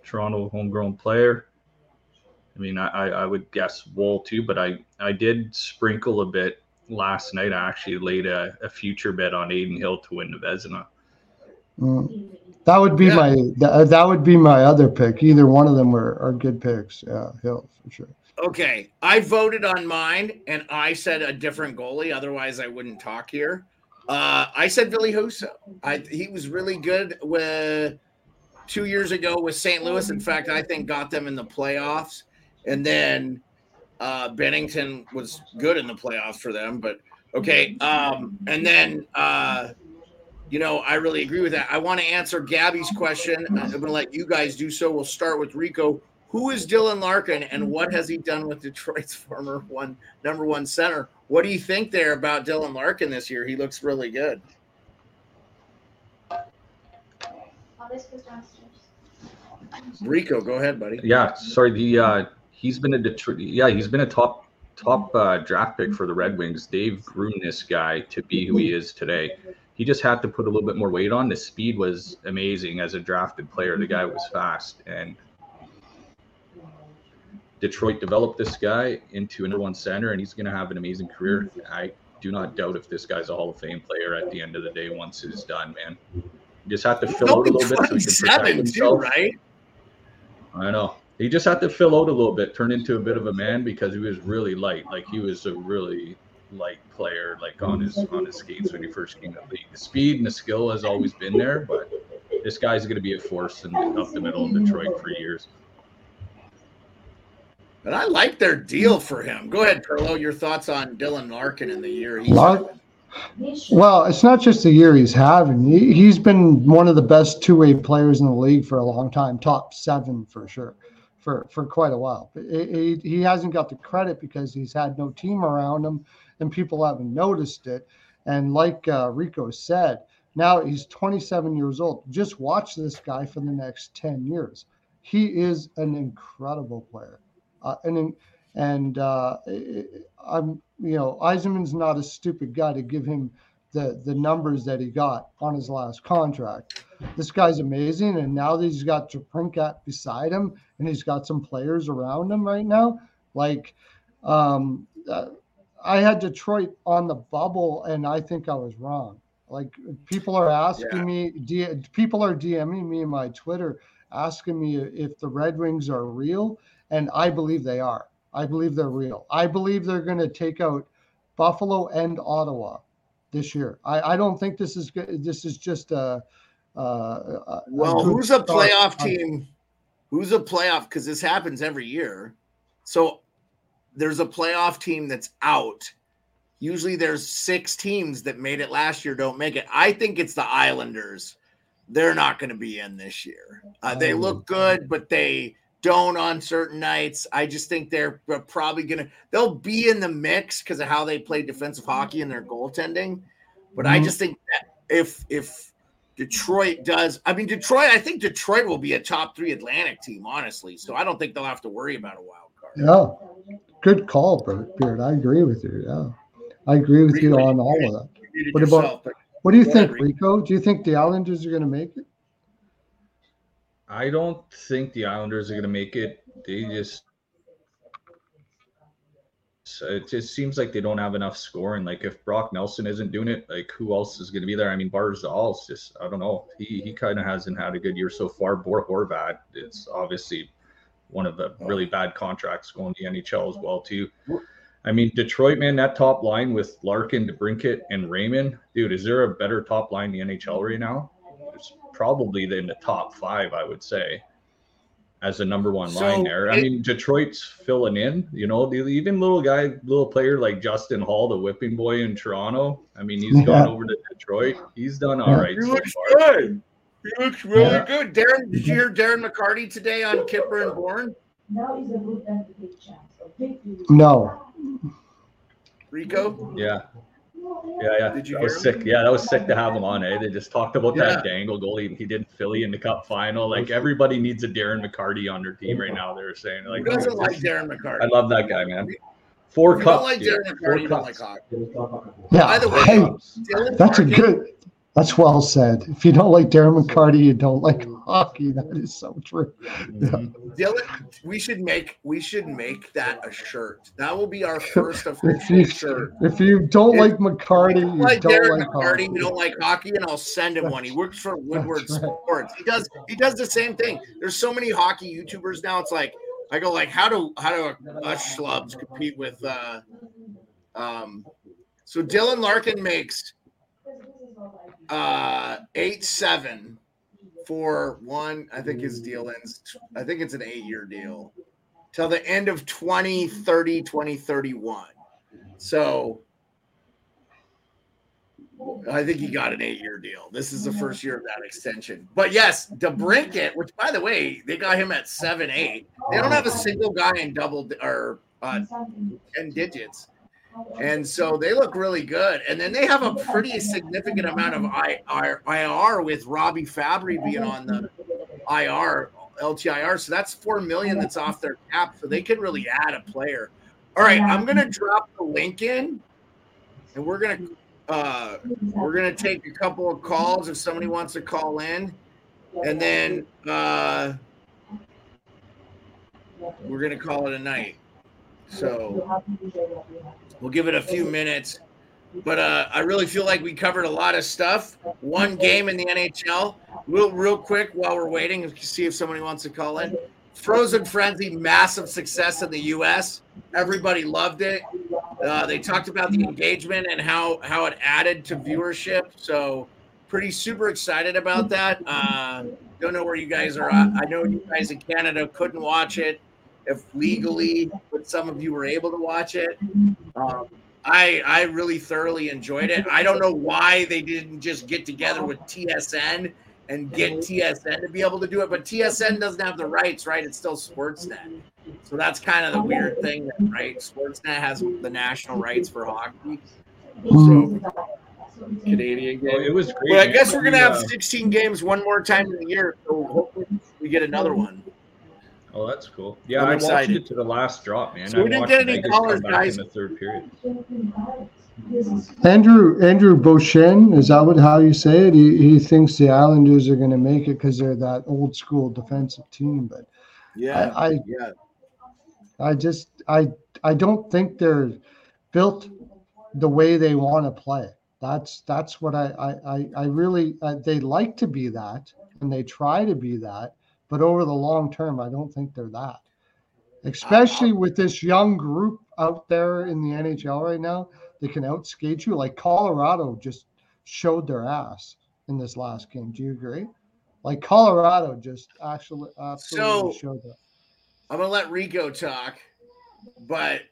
Toronto homegrown player. I mean, I, I I would guess Woll too, but I, I did sprinkle a bit last night. I actually laid a, a future bet on Adin Hill to win the Vezina. Mm. That would be Yeah. my that, that would be my other pick. Either one of them are, are good picks. Yeah, Hill for sure. Okay, I voted on mine, and I said a different goalie. Otherwise, I wouldn't talk here. Uh, I said Billy Husso. I he was really good with two years ago with St. Louis. In fact, I think got them in the playoffs. And then uh, Binnington was good in the playoffs for them. But okay, um, and then uh, you know I really agree with that. I want to answer Gabby's question. I'm going to let you guys do so. We'll start with Rico. Who is Dylan Larkin, and what has he done with Detroit's former one number one center? What do you think there about Dylan Larkin this year? He looks really good. All this goes downstairs. Rico, go ahead, buddy. Yeah, sorry. The uh, he's been a Detroit. Yeah, he's been a top top uh, draft pick for the Red Wings. They've groomed this guy to be who he is today. He just had to put a little bit more weight on. The speed was amazing as a drafted player. The guy was fast, and Detroit developed this guy into a number one center, and he's going to have an amazing career. I do not doubt if this guy's a Hall of Fame player at the end of the day once he's done, man. You just have to fill out a little bit so he can protect 27 too, right? I know. He just had to fill out a little bit, turn into a bit of a man because he was really light. Like he was a really light player, like on his on his skates when he first came to the league. The speed and the skill has always been there, but this guy's going to be a force in up the middle of Detroit for years. And I like their deal for him. Go ahead, Perlo. Your thoughts on Dylan Larkin in the year he's Lark- Well, it's not just the year he's having. He, he's been one of the best two-way players in the league for a long time, top seven for sure, for for quite a while. He, he hasn't got the credit because he's had no team around him, and people haven't noticed it. And like uh, Rico said, now he's 27 years old. Just watch this guy for the next 10 years. He is an incredible player, uh, and and uh, I'm you know Yzerman's not a stupid guy to give him the the numbers that he got on his last contract. This guy's amazing, and now that he's got DeBrincat beside him, and he's got some players around him right now. Like, um, uh, I had Detroit on the bubble, and I think I was wrong. Like, people are asking Yeah. me, D, people are DMing me my Twitter, asking me if the Red Wings are real, and I believe they are. I believe they're real. I believe they're going to take out Buffalo and Ottawa this year. I, I don't think this is good. This is just a, uh, well, who's a playoff team? Who's a playoff? Because this happens every year. So there's a playoff team that's out. Usually there's six teams that made it last year don't make it. I think it's the Islanders. They're not going to be in this year. Uh, they oh. look good, but they don't on certain nights. I just think they're probably going to they'll be in the mix because of how they play defensive hockey and their goaltending. But mm-hmm. I just think that if if Detroit does, I mean Detroit, I think Detroit will be a top three Atlantic team, honestly. So I don't think they'll have to worry about a wild card. Yeah, good call, Beard. I agree with you. Yeah, I agree with Rico, you on all of that. What yourself, about what do you think, Rico? Do you think the Islanders are going to make it? I don't think the Islanders are going to make it. They just it just seems like they don't have enough scoring. Like if Brock Nelson isn't doing it, like who else is going to be there? I mean, Barzal's just I don't know. He he kind of hasn't had a good year so far. Bo Horvat, it's obviously one of the really bad contracts going to the NHL as well too. I mean, Detroit, man, that top line with Larkin, DeBrincat, and Raymond, dude, is there a better top line in the NHL right now? It's probably in the top five, I would say, as a number one so line there. I mean, Detroit's filling in, you know, even little guy, little player like Justin Holl, the whipping boy in Toronto. I mean, he's yeah. gone over to Detroit. He's done all right. He so looks far. good. He looks really yeah. good. Darren, did you hear Darren McCarty today on Kyper and Bourne? No. Rico? Yeah. Yeah, yeah. Did you that was sick. Yeah, that was sick to have him on. Eh? They just talked about yeah. that dangle goal he, he did Philly in the Cup final. Like everybody needs a Darren McCarty on their team right now. They're saying like, Who doesn't like Darren McCarty? I love that guy, man. Four cups. Like Darren McCarty, Four cups. Like yeah. By the way, that's a good. That's well said. If you don't like Darren McCarty, you don't like hockey. That is so true. Yeah. Mm-hmm. Dylan, we should make we should make that a shirt. That will be our first official if you, shirt. If you don't if, like McCarty, you like don't Darren like McCarty, hockey. you don't like hockey, and I'll send him that's, one. He works for Woodward right. Sports. He does he does the same thing. There's so many hockey YouTubers now. It's like I go like, how do how do us schlubs compete with? uh um So Dylan Larkin makes uh, eight seven for one. I think his deal ends. I think it's an eight year deal till the end of 2030, 2031. So I think he got an eight year deal. This is the first year of that extension. But yes, DeBrincat, which by the way, they got him at seven eight. They don't have a single guy in double or uh, 10 digits. And so they look really good. And then they have a pretty significant amount of IR with Robbie Fabbri being on the IR, LTIR. So that's four million that's off their cap. So they can really add a player. All right, I'm gonna drop the link in and we're gonna uh we're gonna take a couple of calls if somebody wants to call in. And then uh we're gonna call it a night. So we'll give it a few minutes. But uh, I really feel like we covered a lot of stuff. One game in the NHL. Real, real quick while we're waiting, to see if somebody wants to call in. Frozen Frenzy, massive success in the U.S. Everybody loved it. Uh, they talked about the engagement and how how it added to viewership. So pretty super excited about that. Uh, don't know where you guys are. I know you guys in Canada couldn't watch it if legally, but some of you were able to watch it. Um, I I really thoroughly enjoyed it. I don't know why they didn't just get together with TSN and get TSN to be able to do it, but TSN doesn't have the rights, right? It's still Sportsnet. So that's kind of the weird thing, right? Sportsnet has the national rights for hockey. So Canadian game. Well, it was great. But I guess we're gonna have 16 games one more time in the year, so hopefully we get another one. Oh, that's cool. Yeah, I'm i excited. watched it to the last drop, man. So we didn't get any callers, guys. In the third period. Andrew Andrew Beauchene, is that what how you say it? He, he thinks the Islanders are going to make it because they're that old school defensive team. But yeah, I, I yeah, I just I I don't think they're built the way they want to play. That's that's what I I I really uh, they like to be that and they try to be that but over the long term, I don't think they're that. Especially with this young group out there in the NHL right now, they can outskate you. Like Colorado just showed their ass. in this last game. Do you agree? Like Colorado just actually absolutely So- showed that. I'm gonna let Rico talk, but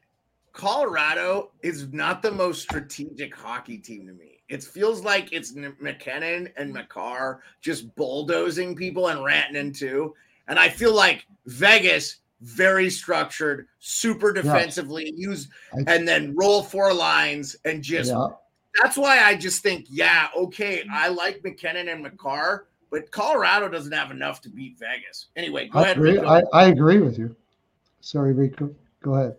Colorado is not the most strategic hockey team to me. It feels like it's MacKinnon and mm. Makar just bulldozing people and ranting into. And I feel like Vegas very structured, super defensively, use and then roll four lines and just yeah, that's why I just think, yeah, okay, mm. I like MacKinnon and Makar, but Colorado doesn't have enough to beat Vegas. Anyway, go I ahead. agree. I, I agree with you. Sorry, Rico. Go ahead.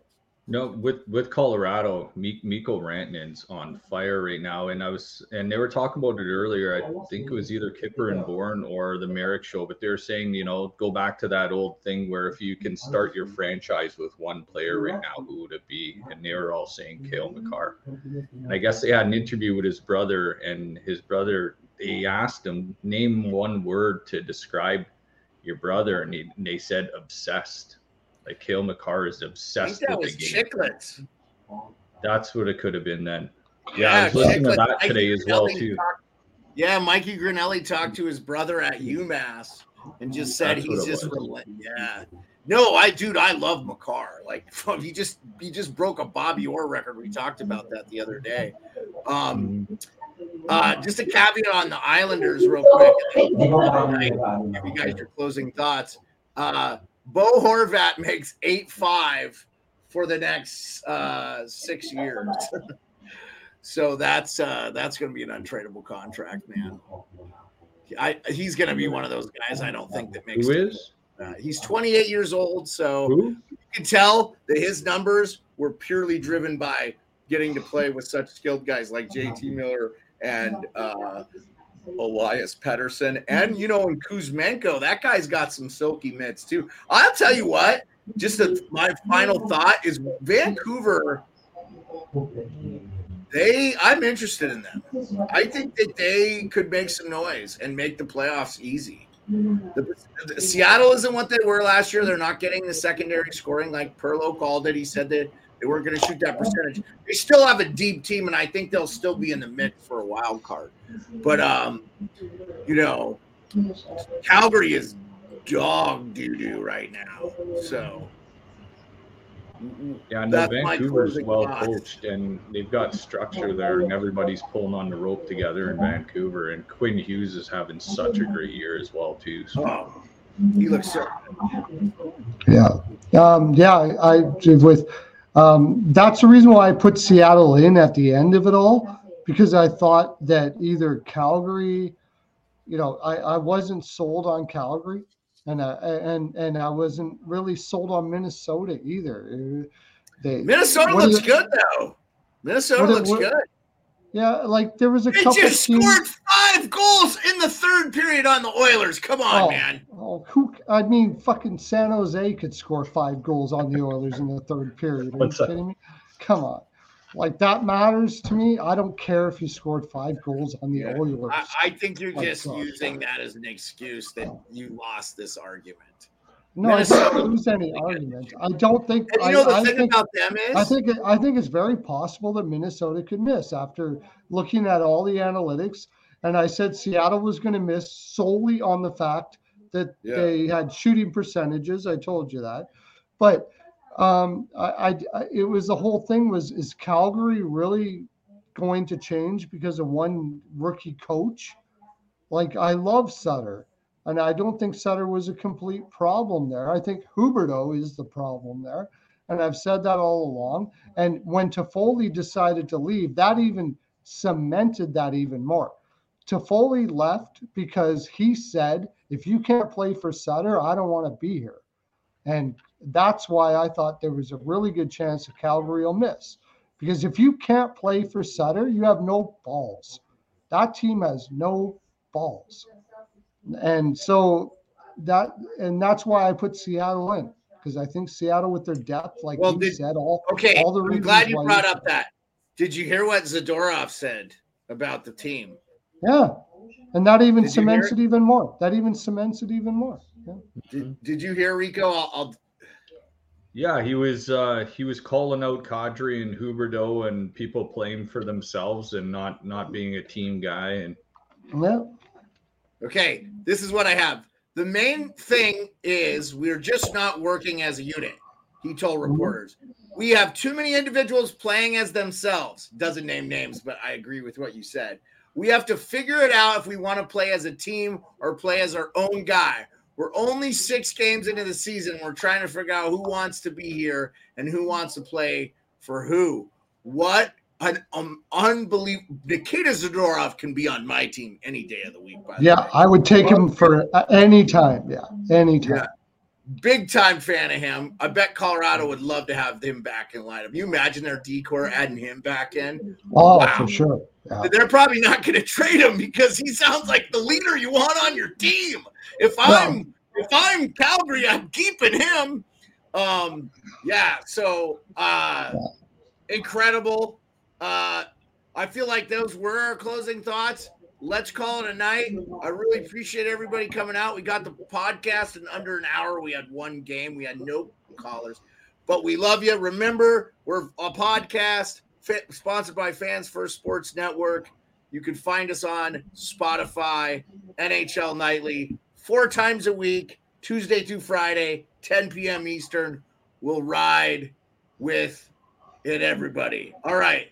No, with with Colorado, Mi- Mikko Rantanen's on fire right now, and I was and they were talking about it earlier. I think it was either Kyper and Bourne or the Marek show, but they're saying you know go back to that old thing where if you can start your franchise with one player right now, who would it be? And they were all saying Cale Makar. And I guess they had an interview with his brother, and his brother they asked him name one word to describe your brother, and, he, and they said obsessed. Like Cale Makar is I think obsessed that with was the game. chiclets. That's what it could have been then. Yeah, I was listening to Chiclets. that Mikey today as well Grinnelli too. talked- yeah, Mikey Grinnelli talked to his brother at UMass and just said That's he's just was. relent- yeah. No, I dude, I love Makar. Like he just he just broke a Bobby Orr record. We talked about that the other day. Um, uh, just a caveat on the Islanders, real quick. They don't have any Give you guys your closing thoughts. Uh, Bo Horvat makes eight five for the next uh, six years. so that's uh, that's going to be an untradeable contract, man. I, he's going to be one of those guys. I don't think that makes. Who is? Uh, he's 28 years old, so Who? you can tell that his numbers were purely driven by getting to play with such skilled guys like JT Miller and uh, Elias Pettersson, and mm-hmm. you know, and Kuzmenko. That guy's got some silky mitts too. I'll tell you what. Just a, my final thought is Vancouver. They, I'm interested in them. I think that they could make some noise and make the playoffs easy. The, the- Seattle isn't what they were last year. They're not getting the secondary scoring like Perlo called it. He said that they weren't going to shoot that percentage. They still have a deep team, and I think they'll still be in the mix for a wild card. But um, you know, Calgary is dog doo doo right now. So Yeah, no, That's my Vancouver's closing well thoughts. coached and they've got structure there, and everybody's pulling on the rope together in Vancouver. And Quinn Hughes is having such a great year as well too. So oh, he looks so. Yeah. Um, yeah, I, I with um, that's the reason why I put Seattle in at the end of it all because I thought that either Calgary, you know, I, I wasn't sold on Calgary, and I, and and I wasn't really sold on Minnesota either. Uh, They Minnesota looks it- good though. Minnesota looks what- good. Yeah, like there was a They couple just teams. scored five goals in the third period on the Oilers. Come on, Oh. man. Oh, who? I mean, fucking San Jose could score five goals on the Oilers in the third period. Are What's you that? kidding me? Come on, like that matters to me. I don't care if you scored five goals on the Yeah. Oilers. I, I think you're My just oh, God. using that as an excuse that oh. you lost this argument. No, I don't lose any argument. I don't think. And I, you know the I thing think, about them is I think it, I think it's very possible that Minnesota could miss after looking at all the analytics. And I said Seattle was going to miss solely on the fact that Yeah. they had shooting percentages. I told you that, but um, I, I- it was the whole thing was is Calgary really going to change because of one rookie coach? Like I love Sutter, and I don't think Sutter was a complete problem there. I think Huberdeau is the problem there, and I've said that all along. And when Toffoli decided to leave, that even cemented that even more. Toffoli left because he said, "If you can't play for Sutter, I don't want to be here," and that's why I thought there was a really good chance that Calgary will miss. Because if you can't play for Sutter, you have no balls. That team has no balls. And so that and that's why I put Seattle in because I think Seattle with their depth, like Well, you did- said, all okay. all the I'm glad you brought up that. Did you hear what Zadorov said about the team? Yeah, and that even Did cements it even more. That even cements it even more. Yeah. Did, did you hear Rico? I'll, I'll yeah, he was uh, he was calling out Kadri and Huberdeau and people playing for themselves and not not being a team guy. And Yeah. Okay, this is what I have. The main thing is we're just not working as a unit, he told mhm. reporters. We have too many individuals playing as themselves. Doesn't name names, but I agree with what you said. We have to figure it out if we want to play as a team or play as our own guy. We're only six games into the season. We're trying to figure out who wants to be here and who wants to play for who. What an um, unbelievable Nikita Zadorov can be on my team any day of the week. By the Yeah, way. I would take him for uh, any time. Yeah, any time. Yeah. big time fan of him. I bet Colorado would love to have him back in lineup. You imagine their decor adding him back in. Oh, Wow. for sure. Yeah. They're probably not going to trade him because he sounds like the leader you want on your team. If I'm if I'm Calgary, I'm keeping him. Um, yeah. So uh, incredible. Uh, I feel like those were our closing thoughts. Let's call it a night. I really appreciate everybody coming out. We got the podcast in under an hour. We had one game. We had no callers, but we love you. Remember, we're a podcast sponsored by Fans First Sports Network. You can find us on Spotify, NHL Nightly, four times a week, Tuesday through Friday, 10 p.m. Eastern. We'll ride with it, everybody. All right.